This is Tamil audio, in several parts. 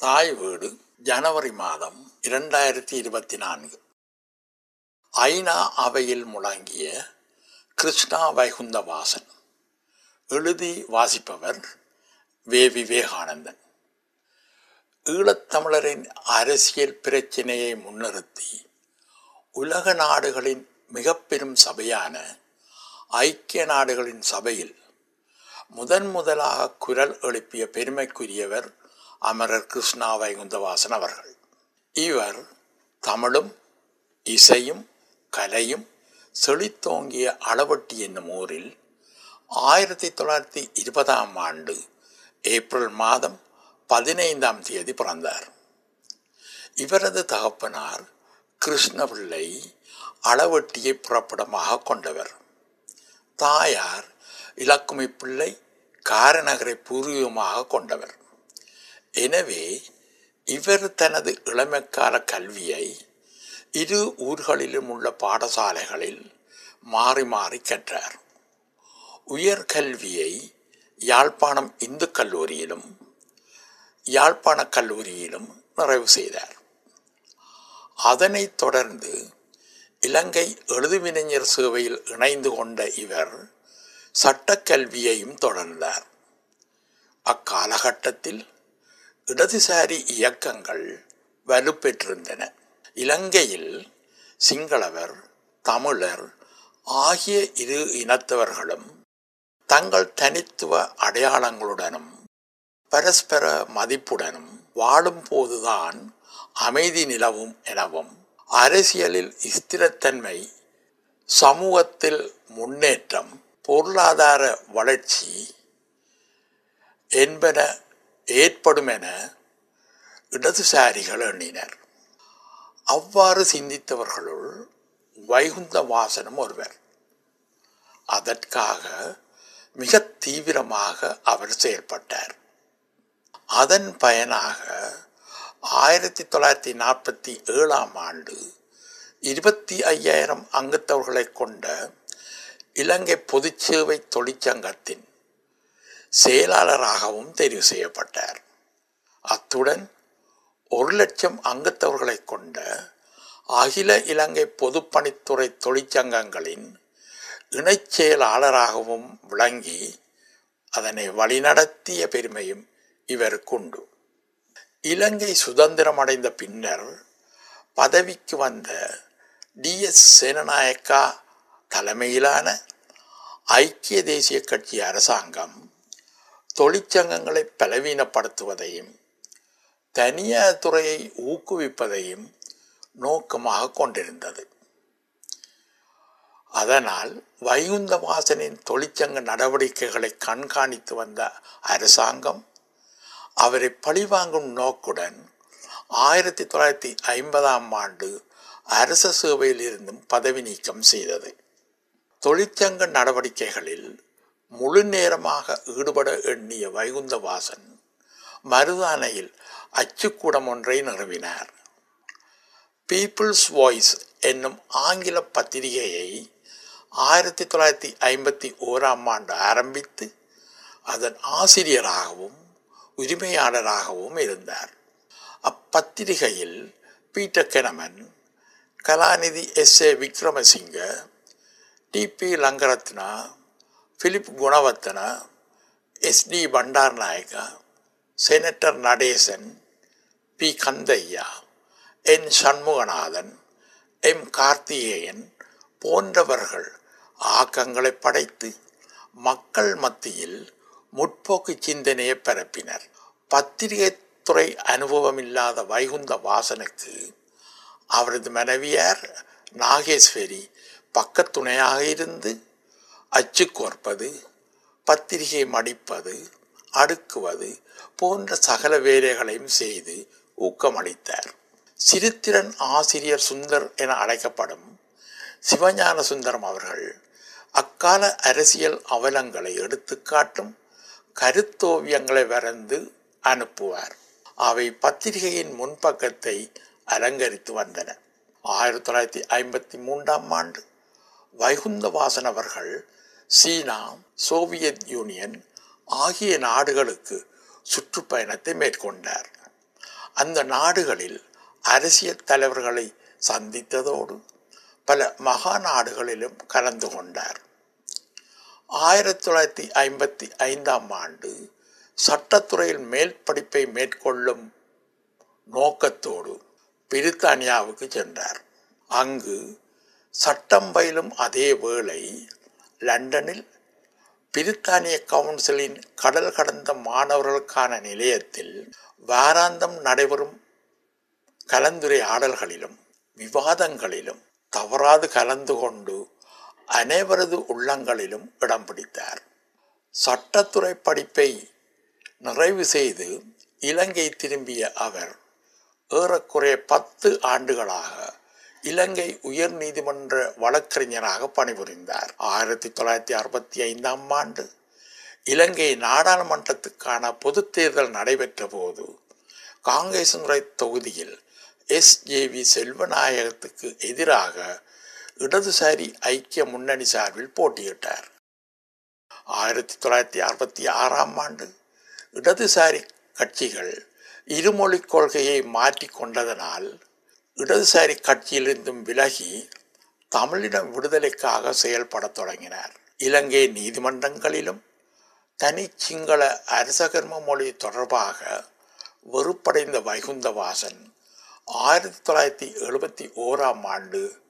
தாய் வீடு ஜனவரி மாதம் இரண்டாயிரத்தி இருபத்தி நான்கு ஐநா அவையில் முழங்கிய கிருஷ்ணா வைகுந்தவாசன் எழுதி வாசிப்பவர் வே. விவேகானந்தன். ஈழத்தமிழரின் அரசியல் பிரச்சினையை முன்னிறுத்தி உலக நாடுகளின் மிக பெரும் சபையான ஐக்கிய நாடுகளின் சபையில் முதன் முதலாக குரல் எழுப்பிய பெருமைக்குரியவர் அமரர் கிருஷ்ணா வைகுந்தவாசன் அவர்கள். இவர் தமிழும் இசையும் கலையும் செழித்தோங்கிய அளவட்டி என்னும் ஊரில் ஆயிரத்தி தொள்ளாயிரத்தி இருபதாம் ஆண்டு ஏப்ரல் மாதம் பதினைந்தாம் தேதி பிறந்தார். இவரது தகப்பனார் கிருஷ்ணபிள்ளை அளவட்டியை புறப்படமாக கொண்டவர். தாயார் இலக்குமி பிள்ளை காரநகரை பூர்வீகமாக கொண்டவர். எனவே இவர் தனது இளமைக்கால கல்வியை இரு ஊர்களிலும் உள்ள பாடசாலைகளில் மாறி மாறி கற்றார். உயர்கல்வியை யாழ்ப்பாணம் இந்து கல்லூரியிலும் யாழ்ப்பாண கல்லூரியிலும் நிறைவு செய்தார். அதனைத் தொடர்ந்து இலங்கை எழுதுவினைஞர் சேவையில் இணைந்து கொண்ட இவர் சட்டக்கல்வியையும் தொடர்ந்தார். அக்காலகட்டத்தில் இடதுசாரி இயக்கங்கள் வலுப்பெற்றிருந்தன. இலங்கையில் சிங்களவர் தமிழர் ஆகிய இரு இனத்தவர்களும் தங்கள் தனித்துவ அடையாளங்களுடனும் பரஸ்பர மதிப்புடனும் வாழும் போதுதான் அமைதி நிலவும் எனவும் அரசியலில் ஸ்திரத்தன்மை சமூகத்தில் முன்னேற்றம் பொருளாதார வளர்ச்சி என்பன ஏற்படும் என இடதுசாரிகள் எண்ணினர். அவ்வாறு சிந்தித்தவர்களுள் வைகுந்த வாசனம் ஒருவர். அதற்காக மிக தீவிரமாக அவர் செயல்பட்டார். அதன் பயனாக ஆயிரத்தி தொள்ளாயிரத்தி நாற்பத்தி ஏழாம் ஆண்டு இருபத்தி ஐயாயிரம் அங்கத்தவர்களை கொண்ட இலங்கை பொதுச்சேவை தொழிற்சங்கத்தின் செயலாளராகவும் தெரிவு செய்யப்பட்டார். அத்துடன் ஒரு லட்சம் அங்கத்தவர்களை கொண்ட அகில இலங்கை பொதுப்பணித்துறை தொழிற்சங்கங்களின் இணைச் செயலாளராகவும் விளங்கி அதனை வழிநடத்திய பெருமையும் இவருக்குண்டு இலங்கை சுதந்திரம் அடைந்த பின்னர் பதவிக்கு வந்த டி. எஸ். சேனநாயக்கா தலைமையிலான ஐக்கிய தேசிய கட்சி அரசாங்கம் தொழிற்சங்கங்களை பலவீனப்படுத்துவதையும் தனியார் துறையை ஊக்குவிப்பதையும் நோக்கமாக கொண்டிருந்தது. அதனால் வைகுந்த வாசனின் தொழிற்சங்க நடவடிக்கைகளை கண்காணித்து வந்த அரசாங்கம் அவரை பழிவாங்கும் நோக்குடன் ஆயிரத்தி தொள்ளாயிரத்தி ஐம்பதாம் ஆண்டு அரச சேவையில் இருந்தும் பதவி நீக்கம் செய்தது. தொழிற்சங்க நடவடிக்கைகளில் முழு நேரமாக ஈடுபட எண்ணிய வைகுந்த வாசன் மருதானையில் அச்சுக்கூடம் ஒன்றை நிறுவினார். பீப்புள்ஸ் வாய்ஸ் என்னும் ஆங்கில பத்திரிகையை ஆயிரத்தி தொள்ளாயிரத்தி ஐம்பத்தி ஓராம் ஆண்டு ஆரம்பித்து அதன் ஆசிரியராகவும் உரிமையாளராகவும் இருந்தார். அப்பத்திரிகையில் Peter Keuneman Kalanidhi S A Wickremasinghe DP Lankaratna Philip Gunawardena SD D Bandaranaike senator Nadesan P Kandiah N Shanmuganathan M Karthikeyan போன்றவர்கள் ஆக்கங்களை படைத்து மக்கள் மத்தியில் முற்போக்கு சிந்தனையை பரப்பினர். பத்திரிகை துறை அனுபவமில்லாத வைகுந்த வாசனுக்கு அவரது மனைவியார் நாகேஸ்வரி பக்கத்துணையாக இருந்து அச்சு கோர்ப்பது பத்திரிகை மடிப்பது அடுக்குவது போன்ற சகல வேலைகளையும் செய்து ஊக்கமளித்தார். சிறுத்திறன் ஆசிரியர் சுந்தர் என அழைக்கப்படும் சிவஞான சுந்தரம் அவர்கள் அக்கால அரசியல் அவலங்களை எடுத்துக்காட்டும் கருத்தோவியங்களை வரைந்து அனுப்புவார். அவை பத்திரிகையின் முன்பக்கத்தை அலங்கரித்து வந்தன. ஆயிரத்தி தொள்ளாயிரத்தி ஐம்பத்தி மூன்றாம் ஆண்டு வைகுந்தவாசன் அவர்கள் சீனா சோவியத் யூனியன் ஆகிய நாடுகளுக்கு சுற்றுப்பயணத்தை மேற்கொண்டார். அந்த நாடுகளில் அரசியல் தலைவர்களை சந்தித்ததோடு பல மகா நாடுகளிலும் கலந்து கொண்டார். ஆயிரத்தி தொள்ளாயிரத்தி ஐம்பத்தி ஐந்தாம் ஆண்டு சட்டத்துறையில் மேல் படிப்பை மேற்கொள்ளும் நோக்கத்தோடு பிரித்தானியாவுக்கு சென்றார். அங்கு சட்டம் பயிலும் அதே வேளை லண்டனில் பிரித்தானிய கவுன்சிலின் கடல் கடந்த மாணவர்களுக்கான நிலையத்தில் வாராந்தம் நடைபெறும் கலந்துரையாடல்களிலும் விவாதங்களிலும் தவறாது கலந்து கொண்டு அனைவரது உள்ளங்களிலும் இடம் பிடித்தார். சட்டத்துறை படிப்பை நிறைவு செய்து இலங்கை திரும்பிய அவர் ஏறக்குறைய பத்து ஆண்டுகளாக இலங்கை உயர் நீதிமன்ற வழக்கறிஞராக பணிபுரிந்தார். ஆயிரத்தி தொள்ளாயிரத்தி அறுபத்தி ஐந்தாம் ஆண்டு இலங்கை நாடாளுமன்றத்துக்கான பொது தேர்தல் நடைபெற்ற போது காங்கிரஸ் முறை தொகுதியில் எஸ். ஜே. வி. செல்வநாயகத்துக்கு எதிராக இடதுசாரி ஐக்கிய முன்னணி சார்பில் போட்டியிட்டார். ஆயிரத்தி தொள்ளாயிரத்தி அறுபத்தி ஆறாம் ஆண்டு இடதுசாரி கட்சிகள் இருமொழி கொள்கையை மாற்றிக்கொண்டதனால் இடதுசாரி கட்சியிலிருந்தும் விலகி தமிழின விடுதலைக்காக செயல்படத் தொடங்கினார். இலங்கை நீதிமன்றங்களிலும் தனி சிங்கள அரசகர்ம மொழி தொடர்பாக வெறுப்படைந்த வைகுந்தவாசன் ஆயிரத்தி தொள்ளாயிரத்தி எழுபத்தி ஓராம் ஆண்டு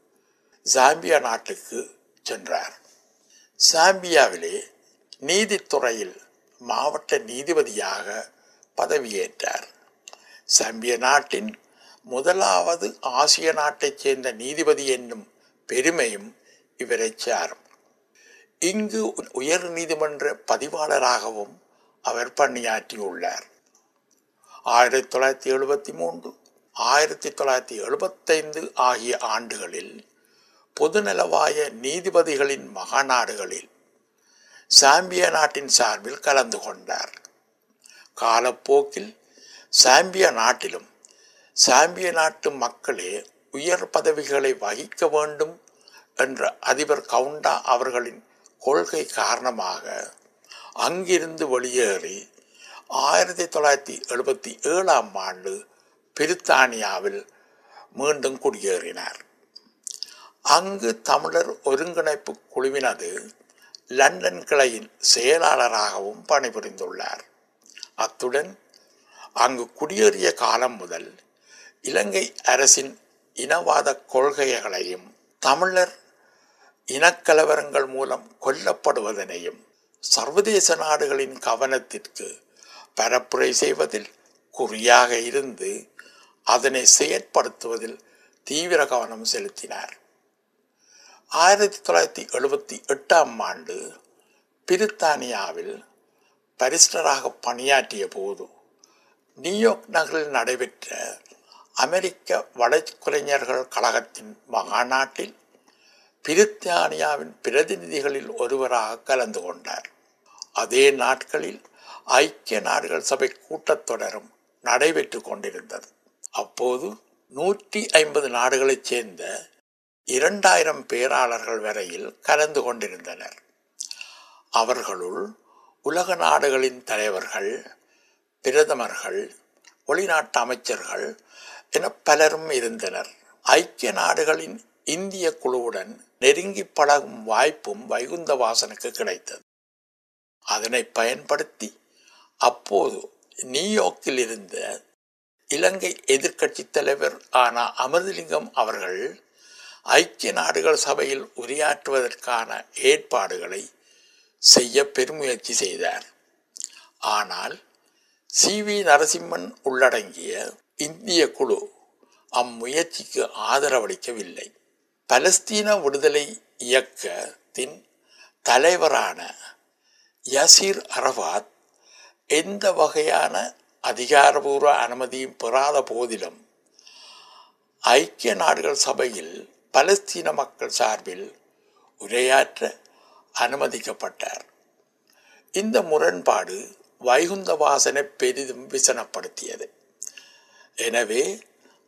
சாம்பியா நாட்டுக்கு சென்றார். சாம்பியாவிலே நீதித்துறையில் மாவட்ட நீதிபதியாக பதவியேற்றார். சாம்பிய நாட்டின் முதலாவது ஆசிய நாட்டைச் சேர்ந்த நீதிபதி என்னும் பெருமையும் இவரை சாரும். இங்கு உயர் நீதிமன்ற பதிவாளராகவும் அவர் பணியாற்றியுள்ளார். ஆயிரத்தி தொள்ளாயிரத்தி எழுபத்தி மூன்று ஆயிரத்தி தொள்ளாயிரத்தி எழுபத்தைந்து ஆகிய ஆண்டுகளில் பொதுநலவாய நீதிபதிகளின் மகாநாடுகளில் சாம்பிய நாட்டின் சார்பில் கலந்து கொண்டார். காலப்போக்கில் சாம்பிய நாட்டிலும் சாம்பிய நாட்டு மக்களே உயர் பதவிகளை வகிக்க வேண்டும் என்ற அதிபர் கவுண்டா அவர்களின் கொள்கை காரணமாக அங்கிருந்து வெளியேறி ஆயிரத்தி தொள்ளாயிரத்தி எழுபத்தி ஏழாம் ஆண்டு பிரித்தானியாவில் மீண்டும் குடியேறினார். அங்கு தமிழர் ஒருங்கிணைப்பு குழுவினது லண்டன் கிளையின் செயலாளராகவும் பணிபுரிந்துள்ளார். அத்துடன் அங்கு குடியேறிய காலம் முதல் இலங்கை அரசின் இனவாத கொள்கைகளையும் தமிழர் இனக்கலவரங்கள் மூலம் கொல்லப்படுவதனையும் சர்வதேச நாடுகளின் கவனத்திற்கு பரப்புரை செய்வதில் குறியாக இருந்து அதனை செயற்படுத்துவதில் தீவிர கவனம் செலுத்தினார். ஆயிரத்தி தொள்ளாயிரத்தி எழுபத்தி எட்டாம் ஆண்டு பிரித்தானியாவில் பரிஸ்டராக பணியாற்றிய போது நியூயார்க் நகரில் நடைபெற்ற அமெரிக்க வழக்குரைஞர்கள் கழகத்தின் மகாநாட்டில் பிரித்தானியாவின் பிரதிநிதிகளில் ஒருவராக கலந்து கொண்டார். அதே நாட்களில் ஐக்கிய நாடுகள் சபை கூட்டத்தொடரும் நடைபெற்று கொண்டிருந்தது. அப்போது நூற்றி ஐம்பது நாடுகளைச் சேர்ந்த இரண்டாயிரம் பேராளர்கள் வரையில் கலந்து கொண்டிருந்தனர். அவர்களுள் உலக நாடுகளின் தலைவர்கள் பிரதமர்கள் வெளிநாட்டு அமைச்சர்கள் என பலரும் இருந்தனர். ஐக்கிய நாடுகளின் இந்திய குழுவுடன் நெருங்கி பழகும் வாய்ப்பும் வைகுந்தவாசனுக்கு கிடைத்தது. அதனை பயன்படுத்தி அப்போது நியூயார்க்கில் இருந்த இலங்கை எதிர்க்கட்சி தலைவர் ஆன அமிர்தலிங்கம் அவர்கள் ஐக்கிய நாடுகள் சபையில் உரையாற்றுவதற்கான ஏற்பாடுகளை செய்ய பெருமுயற்சி செய்தார். ஆனால் சி வி நரசிம்மன் உள்ளடங்கிய இந்திய குழு அம்முயற்சிக்கு ஆதரவளிக்கவில்லை. பலஸ்தீன விடுதலை இயக்கத்தின் தலைவரான யசீர் அரபாத் எந்த வகையான அதிகாரபூர்வ அனுமதியும் பெறாத போதிலும் ஐக்கிய நாடுகள் சபையில் பலஸ்தீன மக்கள் சார்பில் உரையாற்ற அனுமதிக்கப்பட்டார். இந்த முரண்பாடு வைகுந்தவாசனை பெரிதும் விசனப்படுத்தியது. எனவே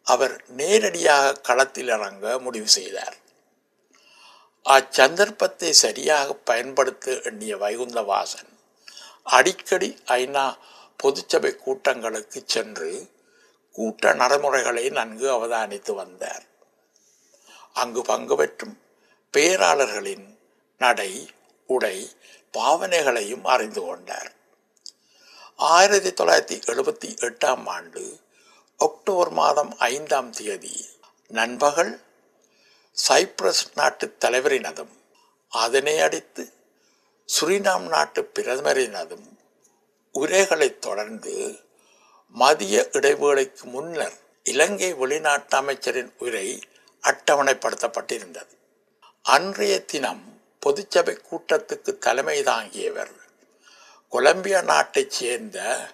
அவர் நேரடியாக களத்தில் இறங்க முடிவு செய்தார். அச்சந்தர்ப்பத்தை சரியாக பயன்படுத்த எண்ணிய வைகுந்தவாசன் அடிக்கடி ஐநா பொதுச்சபை கூட்டங்களுக்கு சென்று கூட்ட நடைமுறைகளை நன்கு அவதானித்து வந்தார். அங்கு பங்கு பெற்றும் பேராளர்களின் நடை உடை பாவனைகளையும் அறிந்து கொண்டார். ஆயிரத்தி தொள்ளாயிரத்தி எழுபத்தி எட்டாம் ஆண்டு அக்டோபர் மாதம் ஐந்தாம் தேதி. நண்பகல் சைப்ரஸ் நாட்டு தலைவரினதும் அதனை அடித்து சுரினாம் நாட்டு பிரதமரினதும் உரைகளைத் தொடர்ந்து மதிய இடைவேளைக்கு முன்னர் இலங்கை வெளிநாட்டு அமைச்சரின் உரை அட்டவணைப்படுத்தப்பட்டிருந்தது. அன்றைய தினம் பொதுச்சபை கூட்டத்துக்கு தலைமை தாங்கியவர் கொலம்பியா நாட்டைச் சேர்ந்த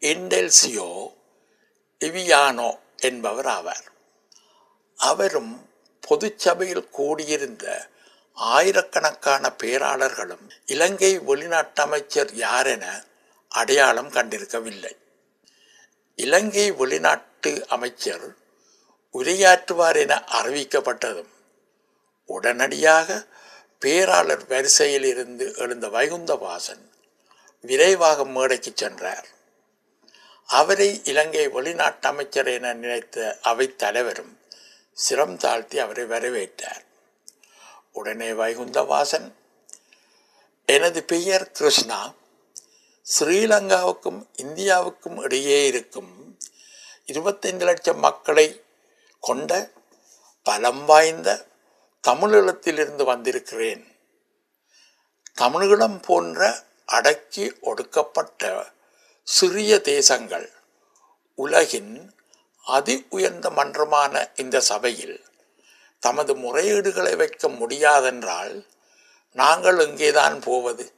இண்டெல்சியோ இவியானோ என்பவர் ஆவார். அவரும் பொதுச்சபையில் கூடியிருந்த ஆயிரக்கணக்கான பேராளர்களும் இலங்கை வெளிநாட்டு அமைச்சர் யாரென அடையாளம் கண்டிருக்கவில்லை. இலங்கை வெளிநாட்டு அமைச்சர் உரையாற்றுவார் என அறிவிக்கப்பட்டதும் உடனடியாக பேராளர் வரிசையில் இருந்து எழுந்த வைகுந்தவாசன் விரைவாக மேடைக்கு சென்றார். அவரை இலங்கை வெளிநாட்டு அமைச்சர் என நினைத்த அவை தலைவரும் சிரம் தாழ்த்தி அவரை வரவேற்றார். உடனே வைகுந்தவாசன் எனது பெயர் கிருஷ்ணா. ஸ்ரீலங்காவுக்கும் இந்தியாவுக்கும் இடையே இருக்கும் இருபத்தைந்து லட்சம் மக்களை கொண்ட பலம் வாய்ந்த தமிழீழத்திலிருந்து வந்திருக்கிறேன். தமிழீழம் போன்ற அடக்கி ஒடுக்கப்பட்ட சிறிய தேசங்கள். உலகின் அதி உயர்ந்த மன்றமான இந்த சபையில் தமது முறையீடுகளை வைக்க முடியாதென்றால் நாங்கள் எங்கேதான் போவது?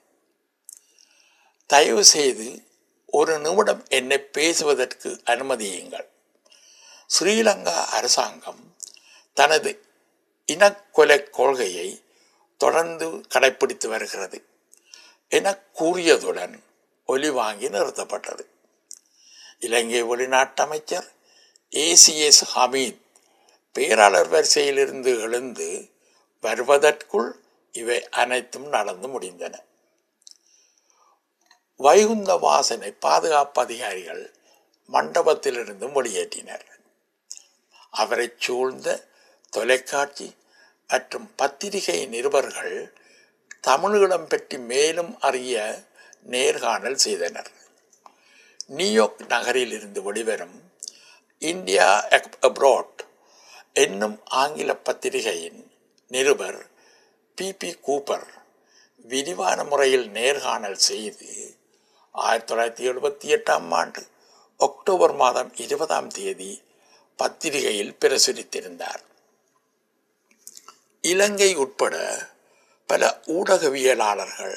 தயவு செய்து ஒரு நிமிடம் என்னை பேசுவதற்கு அனுமதியுங்கள். ஸ்ரீலங்கா அரசாங்கம் தனது இனக்கொலை கொள்கையை தொடர்ந்து கடைப்பிடித்து வருகிறது. என கூறியதுடன் ஒலி வாங்கி நிறுத்தப்பட்டது. இலங்கை வெளிநாட்டு அமைச்சர் ஏசிஎஸ் ஹமீத் பேராளர் வரிசையிலிருந்து எழுந்து வருவதற்குள் இவை அனைத்தும் நடந்து முடிந்தன. வைகுந்த வாசனை பாதுகாப்பு அதிகாரிகள் மண்டபத்திலிருந்து வெளியேற்றினர். அவரை சூழ்ந்த தொலைக்காட்சி மற்றும் பத்திரிகை நிருபர்கள் தமிழீழம் பற்றி மேலும் அறிய நேர்காணல் செய்தனர். நியூயார்க் நகரில் இருந்து வெளிவரும் இந்தியா அப்ராட் என்னும் ஆங்கில பத்திரிகையின் நிருபர் பி பி கூப்பர் விரிவான முறையில் நேர்காணல் செய்து ஆயிரத்தி தொள்ளாயிரத்தி எழுபத்தி எட்டாம் ஆண்டு அக்டோபர் மாதம் இருபதாம் தேதி பத்திரிகையில் பிரசுரித்திருந்தார். இலங்கை உட்பட பல ஊடகவியலாளர்கள்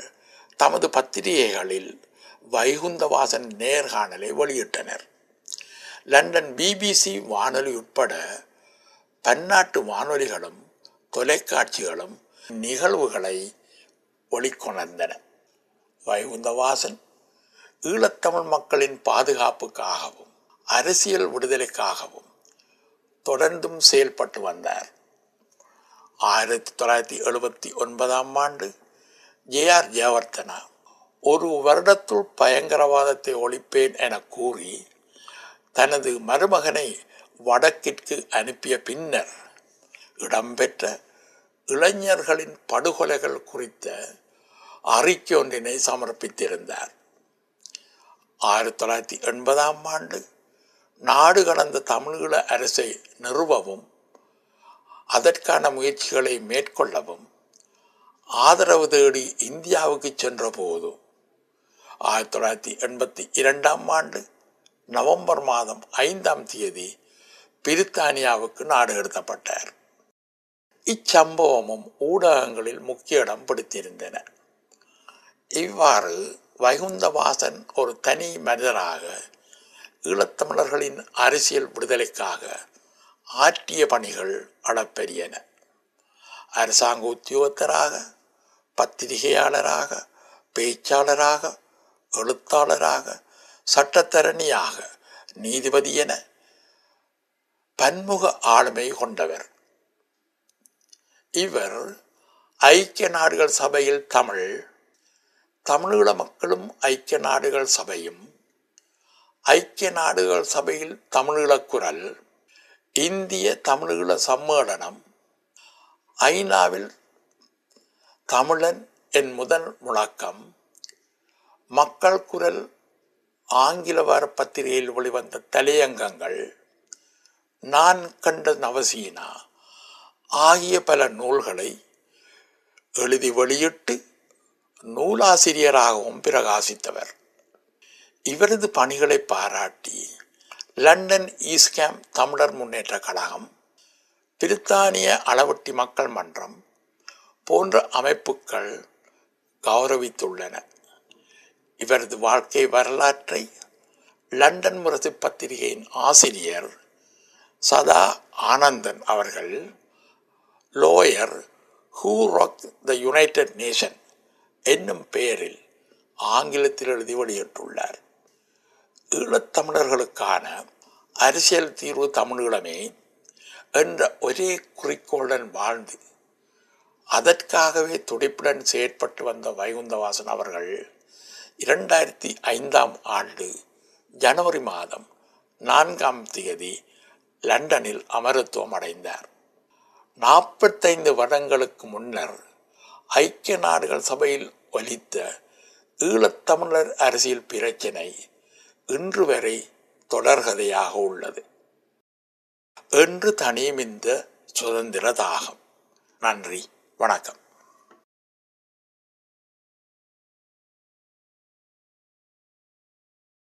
தமது பத்திரிகைகளில் வைகுந்தவாசன் நேர்காணலை வெளியிட்டனர். லண்டன் பிபிசி வானொலி உட்பட பன்னாட்டு வானொலிகளும் தொலைக்காட்சிகளும் நிகழ்வுகளை ஒளிக்கொணர்ந்தன. வைகுந்தவாசன் ஈழத்தமிழ் மக்களின் பாதுகாப்புக்காகவும் அரசியல் விடுதலைக்காகவும் தொடர்ந்தும் செயல்பட்டு வந்தார். ஆயிரத்தி தொள்ளாயிரத்தி எழுபத்தி ஒன்பதாம் ஆண்டு ஜே ஆர் ஜெயவர்த்தனா ஒரு வருடத்துள் பயங்கரவாதத்தை ஒழிப்பேன் என கூறி தனது மருமகனை வடக்கிற்கு அனுப்பிய பின்னர் இடம்பெற்ற இளைஞர்களின் படுகொலைகள் குறித்த அறிக்கை ஒன்றினை சமர்ப்பித்திருந்தார். ஆயிரத்தி தொள்ளாயிரத்தி எண்பதாம் ஆண்டு நாடு கடந்த தமிழீழ அரசை நிறுவவும் அதற்கான முயற்சிகளை மேற்கொள்ளவும் ஆதரவு தேடி இந்தியாவுக்கு சென்ற போது ஆயிரத்தி தொள்ளாயிரத்தி எண்பத்தி இரண்டாம் ஆண்டு நவம்பர் மாதம் ஐந்தாம் தேதி பிரித்தானியாவுக்கு நாடு கடத்தப்பட்டார். இச்சம்பவமும் ஊடகங்களில் முக்கிய இடம் பிடித்திருந்தன. இவ்வாறு வைகுந்தவாசன் ஒரு தனி மனிதராக ஈழத்தமிழர்களின் அரசியல் விடுதலைக்காக ஆற்றிய பணிகள் அளப்பெரியன அரசாங்க உத்தியோகத்தராக பத்திரிகையாளராக பேச்சாளராக எழுத்தாளராக சட்டத்தரணியாக நீதிபதி என பன்முக ஆளுமை கொண்டவர். இவர் ஐக்கிய நாடுகள் சபையில் தமிழ் தமிழீழ மக்களும் ஐக்கிய நாடுகள் சபையும் ஐக்கிய நாடுகள் சபையில் தமிழீழக்குரல் இந்திய தமிழீழ சம்மேளனம் ஐநாவில் தமிழன் என் முதல் முழக்கம். மக்கள் குரல் ஆங்கில வார பத்திரிகையில் வெளிவந்த தலையங்கங்கள். நான் கண்ட நவசீனா. ஆகிய பல நூல்களை எழுதி வெளியிட்டு நூலாசிரியராகவும் பிரகாசித்தவர். இவரது பணிகளை பாராட்டி லண்டன் ஈஸ்கேம் தமிழர் முன்னேற்ற கழகம் பிரித்தானிய அளவட்டி மக்கள் மன்றம் போன்ற அமைப்புகள் கௌரவித்துள்ளன. இவரது வாழ்க்கை வரலாற்றை லண்டன் முரசு பத்திரிகையின் ஆசிரியர் சதா ஆனந்தன் அவர்கள் lower who rock the United Nation என்னும் பெயரில் ஆங்கிலத்தில் எழுதி வெளியிட்டுள்ளார். ஈழத்தமிழர்களுக்கான அரசியல் தீர்வு தமிழீழமே என்ற ஒரே குறிக்கோளுடன் வாழ்ந்து அதற்காகவே துடிப்புடன் செயற்பட்டு வந்த வைகுந்தவாசன் அவர்கள் இரண்டாயிரத்தி ஐந்தாம் ஆண்டு ஜனவரி மாதம் நான்காம் தேதி லண்டனில் அமரத்துவம் அடைந்தார். நாற்பத்தைந்து வருடங்களுக்கு முன்னர் ஐக்கிய நாடுகள் சபையில் ஒலித்த ஈழத்தமிழர் அரசியல் பிரச்சினை இன்று வரை தொடர்கதையாக உள்ளது. என்று தனியும் இந்த சுதந்திர தாகம். நன்றி. வணக்கம்.